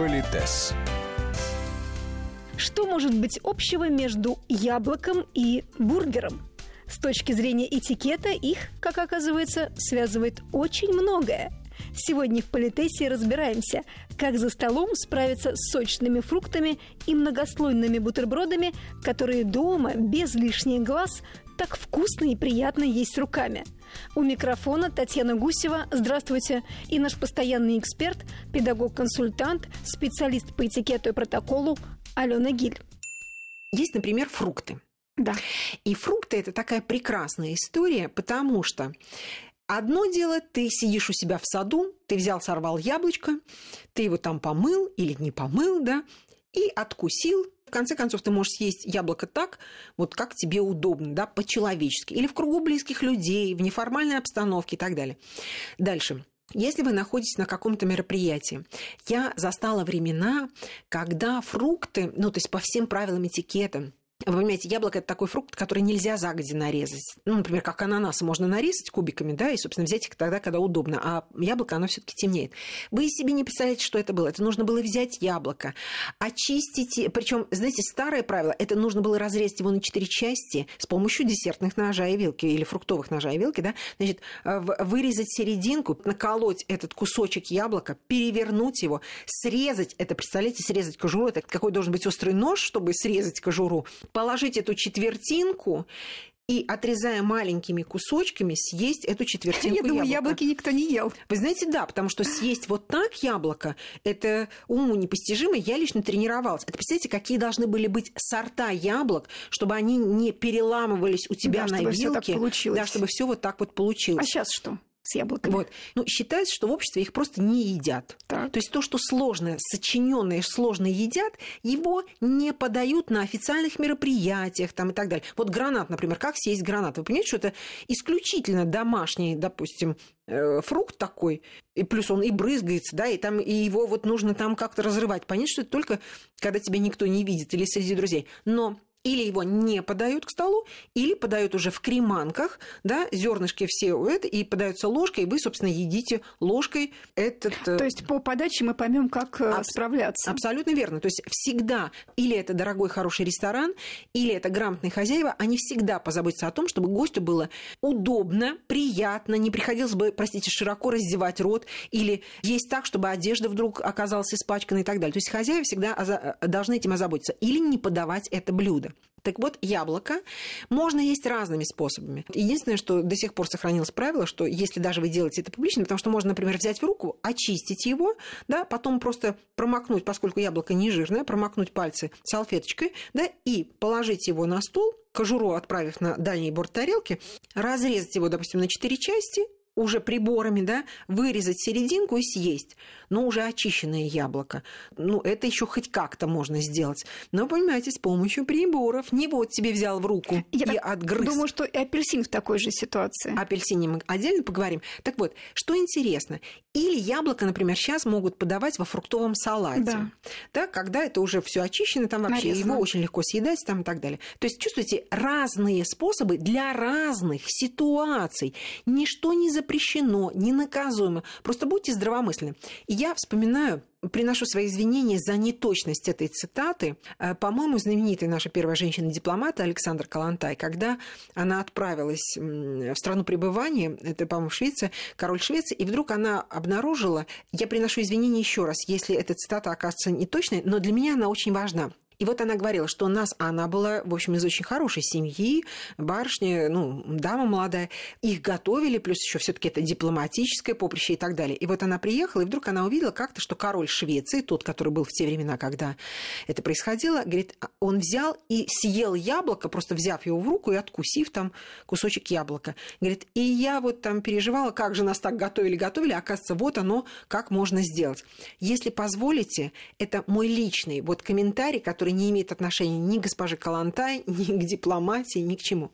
Политес. Что может быть общего между яблоком и бургером? С точки зрения этикета их, как оказывается, связывает очень многое. Сегодня в Политесе разбираемся, как за столом справиться с сочными фруктами и многослойными бутербродами, которые дома, без лишних глаз, так вкусно и приятно есть руками. У микрофона Татьяна Гусева. Здравствуйте. И наш постоянный эксперт, педагог-консультант, специалист по этикету и протоколу Алена Гиль. Есть, например, фрукты. Да. И фрукты это такая прекрасная история, потому что Одно дело, ты сидишь у себя в саду, ты взял, сорвал яблочко, ты его там помыл или не помыл, да, и откусил. В конце концов, ты можешь съесть яблоко так, вот как тебе удобно, да, по-человечески. Или в кругу близких людей, в неформальной обстановке и так далее. Дальше. Если вы находитесь на каком-то мероприятии, я застала времена, когда фрукты, ну, то есть по всем правилам этикета, вы понимаете, яблоко это такой фрукт, который нельзя загоди нарезать. Ну, например, как ананасы можно нарезать кубиками, да, и, собственно, взять их тогда, когда удобно. А яблоко, оно все-таки темнеет. Вы себе не представляете, что это было. Это нужно было взять яблоко, очистить. Причем, знаете, старое правило, это нужно было разрезать его на четыре части с помощью десертных ножа и вилки или фруктовых ножа и вилки, да, значит, вырезать серединку, наколоть этот кусочек яблока, перевернуть его, срезать, это, представляете, срезать кожуру, это какой должен быть острый нож, чтобы срезать кожуру, положить эту четвертинку и, отрезая маленькими кусочками, съесть эту четвертинку Я думаю, яблоки никто не ел. Вы знаете, да, потому что съесть вот так яблоко, это уму непостижимо. Я лично тренировалась. Это, представляете, какие должны были быть сорта яблок, чтобы они не переламывались у тебя Да, на чтобы всё так вилке. получилось. Да, чтобы все вот так вот получилось. А сейчас что с яблоками? Вот. Ну, считается, что в обществе их просто не едят. То есть то, что сложное, сочиненное, сложное едят, его не подают на официальных мероприятиях там, и так далее. Вот гранат, например, как съесть гранат? Вы понимаете, что это исключительно домашний, допустим, э, фрукт такой, и плюс он и брызгается, да, и там и его вот нужно там как-то разрывать. Понятно, что это только когда тебя никто не видит или среди друзей. Но или его не подают к столу, или подают уже в креманках, да, зернышки все это, и подаются ложкой, и вы, собственно, едите ложкой этот... э, То есть по подаче мы поймем, как э, Абс- справляться. Абсолютно верно. То есть всегда или это дорогой хороший ресторан, или это грамотные хозяева, они всегда позаботятся о том, чтобы гостю было удобно, приятно, не приходилось бы, простите, широко раздевать рот, или есть так, чтобы одежда вдруг оказалась испачканной и так далее. То есть хозяева всегда оза- должны этим озаботиться. Или не подавать это блюдо. Так вот, яблоко можно есть разными способами. Единственное, что до сих пор сохранилось правило, что если даже вы делаете это публично, потому что можно, например, взять в руку, очистить его, да, потом просто промокнуть, поскольку яблоко не жирное, промокнуть пальцы салфеточкой, да, и положить его на стол, кожуру отправив на дальний борт тарелки, разрезать его, допустим, на четыре части, уже приборами, да, вырезать серединку и съесть. Но уже очищенное яблоко. Ну, это еще хоть как-то можно сделать. Но, понимаете, с помощью приборов. Не вот тебе взял в руку Я и отгрыз. Думаю, что и апельсин в такой же ситуации. Апельсине мы отдельно поговорим. Так вот, что интересно, или яблоко, например, сейчас могут подавать во фруктовом салате. Да. Да, когда это уже все очищено, там вообще Нарезано. его очень легко съедать там и так далее. То есть, чувствуете, разные способы для разных ситуаций. Ничто не запрещено, не наказуемо. Просто будьте здравомысленны. И я вспоминаю приношу свои извинения за неточность этой цитаты. Э, По-моему, знаменитая наша первая женщина-дипломат Александра Калантай, когда она отправилась в страну пребывания, это, по-моему, Швеция, король Швеции, и вдруг она обнаружила, я приношу извинения еще раз, если эта цитата окажется неточной, но для меня она очень важна. И вот она говорила, что нас, а она была, в общем, из очень хорошей семьи, барышня, ну, дама молодая, их готовили, плюс еще все-таки это дипломатическое поприще и так далее. И вот она приехала, и вдруг она увидела как-то, что король Швеции, тот, который был в те времена, когда это происходило, говорит, он взял и съел яблоко, просто взяв его в руку и откусив там кусочек яблока. Говорит, и я вот там переживала, как же нас так готовили, готовили, а оказывается, вот оно, как можно сделать. Если позволите, это мой личный вот комментарий, который не имеет отношения ни к госпоже Калантай, ни к дипломатии, ни к чему.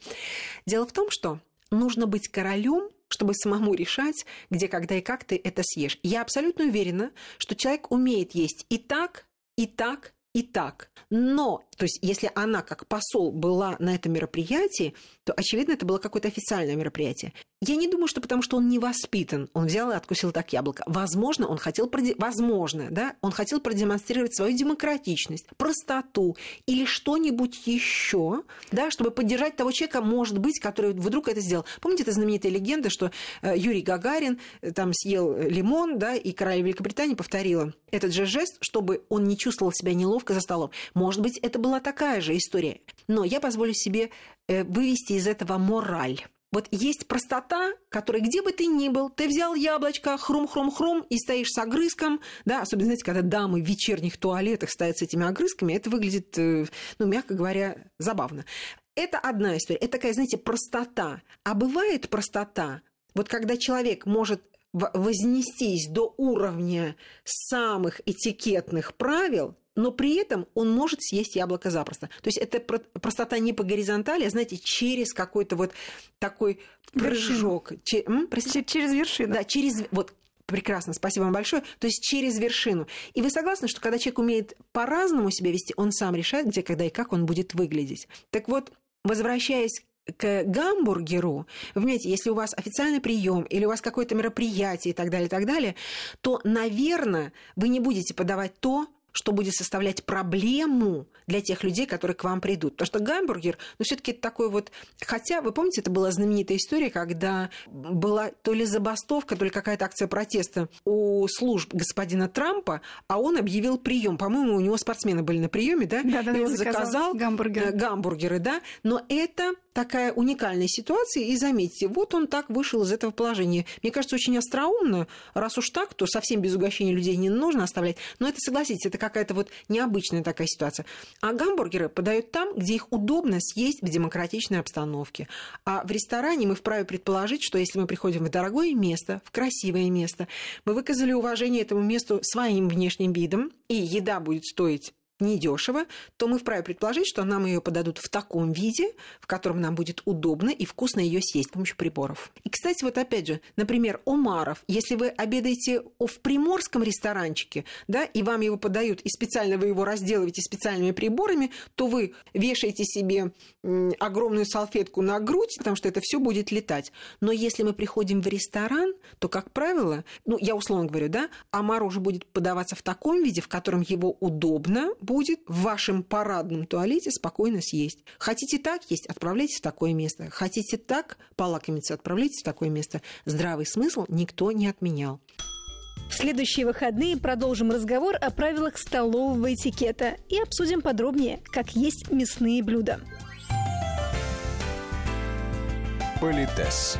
Дело в том, что нужно быть королем, чтобы самому решать, где, когда и как ты это съешь. Я абсолютно уверена, что человек умеет есть и так, и так, и так. Но То есть, если она как посол была на этом мероприятии, то, очевидно, это было какое-то официальное мероприятие. Я не думаю, что потому что он не воспитан, он взял и откусил так яблоко. Возможно, он хотел, проде... возможно, да, он хотел продемонстрировать свою демократичность, простоту или что-нибудь еще, да, чтобы поддержать того человека, может быть, который вдруг это сделал. Помните, это знаменитая легенда, что э, Юрий Гагарин э, там съел лимон, да, и королева Великобритании повторила этот же жест, чтобы он не чувствовал себя неловко за столом. Может быть, это была такая же история. Но я позволю себе э, вывести из этого мораль. Вот есть простота, которая где бы ты ни был, ты взял яблочко, хрум-хрум-хрум, и стоишь с огрызком, да, особенно, знаете, когда дамы в вечерних туалетах стоят с этими огрызками, это выглядит, э, ну, мягко говоря, забавно. Это одна история, это такая, знаете, простота. А бывает простота, вот когда человек может вознестись до уровня самых этикетных правил, но при этом он может съесть яблоко запросто. То есть это простота не по горизонтали, а, знаете, через какой-то вот такой прыжок. Че, м, через вершину. Да, через... Вот Прекрасно, спасибо вам большое. То есть через вершину. И вы согласны, что когда человек умеет по-разному себя вести, он сам решает, где, когда и как он будет выглядеть. Так вот, возвращаясь к гамбургеру, вы понимаете, если у вас официальный прием или у вас какое-то мероприятие и так далее, и так далее, то, наверное, вы не будете подавать то, что будет составлять проблему для тех людей, которые к вам придут. Потому что гамбургер, ну, все-таки это такой вот... Хотя, вы помните, это была знаменитая история, когда была то ли забастовка, то ли какая-то акция протеста у служб господина Трампа, а он объявил прием. По-моему, у него спортсмены были на приеме, да? Да, да, и он заказал, заказал гамбургеры. гамбургеры, да. Но это такая уникальная ситуация, и заметьте, вот он так вышел из этого положения. Мне кажется, очень остроумно, раз уж так, то совсем без угощения людей не нужно оставлять. Но это, согласитесь, это какая-то вот необычная такая ситуация. А гамбургеры подают там, где их удобно съесть в демократичной обстановке. А в ресторане мы вправе предположить, что если мы приходим в дорогое место, в красивое место, мы выказали уважение этому месту своим внешним видом, и еда будет стоить недешево, то мы вправе предположить, что нам ее подадут в таком виде, в котором нам будет удобно и вкусно ее съесть с помощью приборов. И, кстати, вот опять же, например, омаров, если вы обедаете в приморском ресторанчике, да, и вам его подают, и специально вы его разделываете специальными приборами, то вы вешаете себе огромную салфетку на грудь, потому что это все будет летать. Но если мы приходим в ресторан, то, как правило, ну, я условно говорю, да, омар уже будет подаваться в таком виде, в котором его удобно будет в вашем парадном туалете спокойно съесть. Хотите так есть, отправляйтесь в такое место. Хотите так полакомиться, отправляйтесь в такое место. Здравый смысл никто не отменял. В следующие выходные продолжим разговор о правилах столового этикета и обсудим подробнее, как есть мясные блюда. Политес.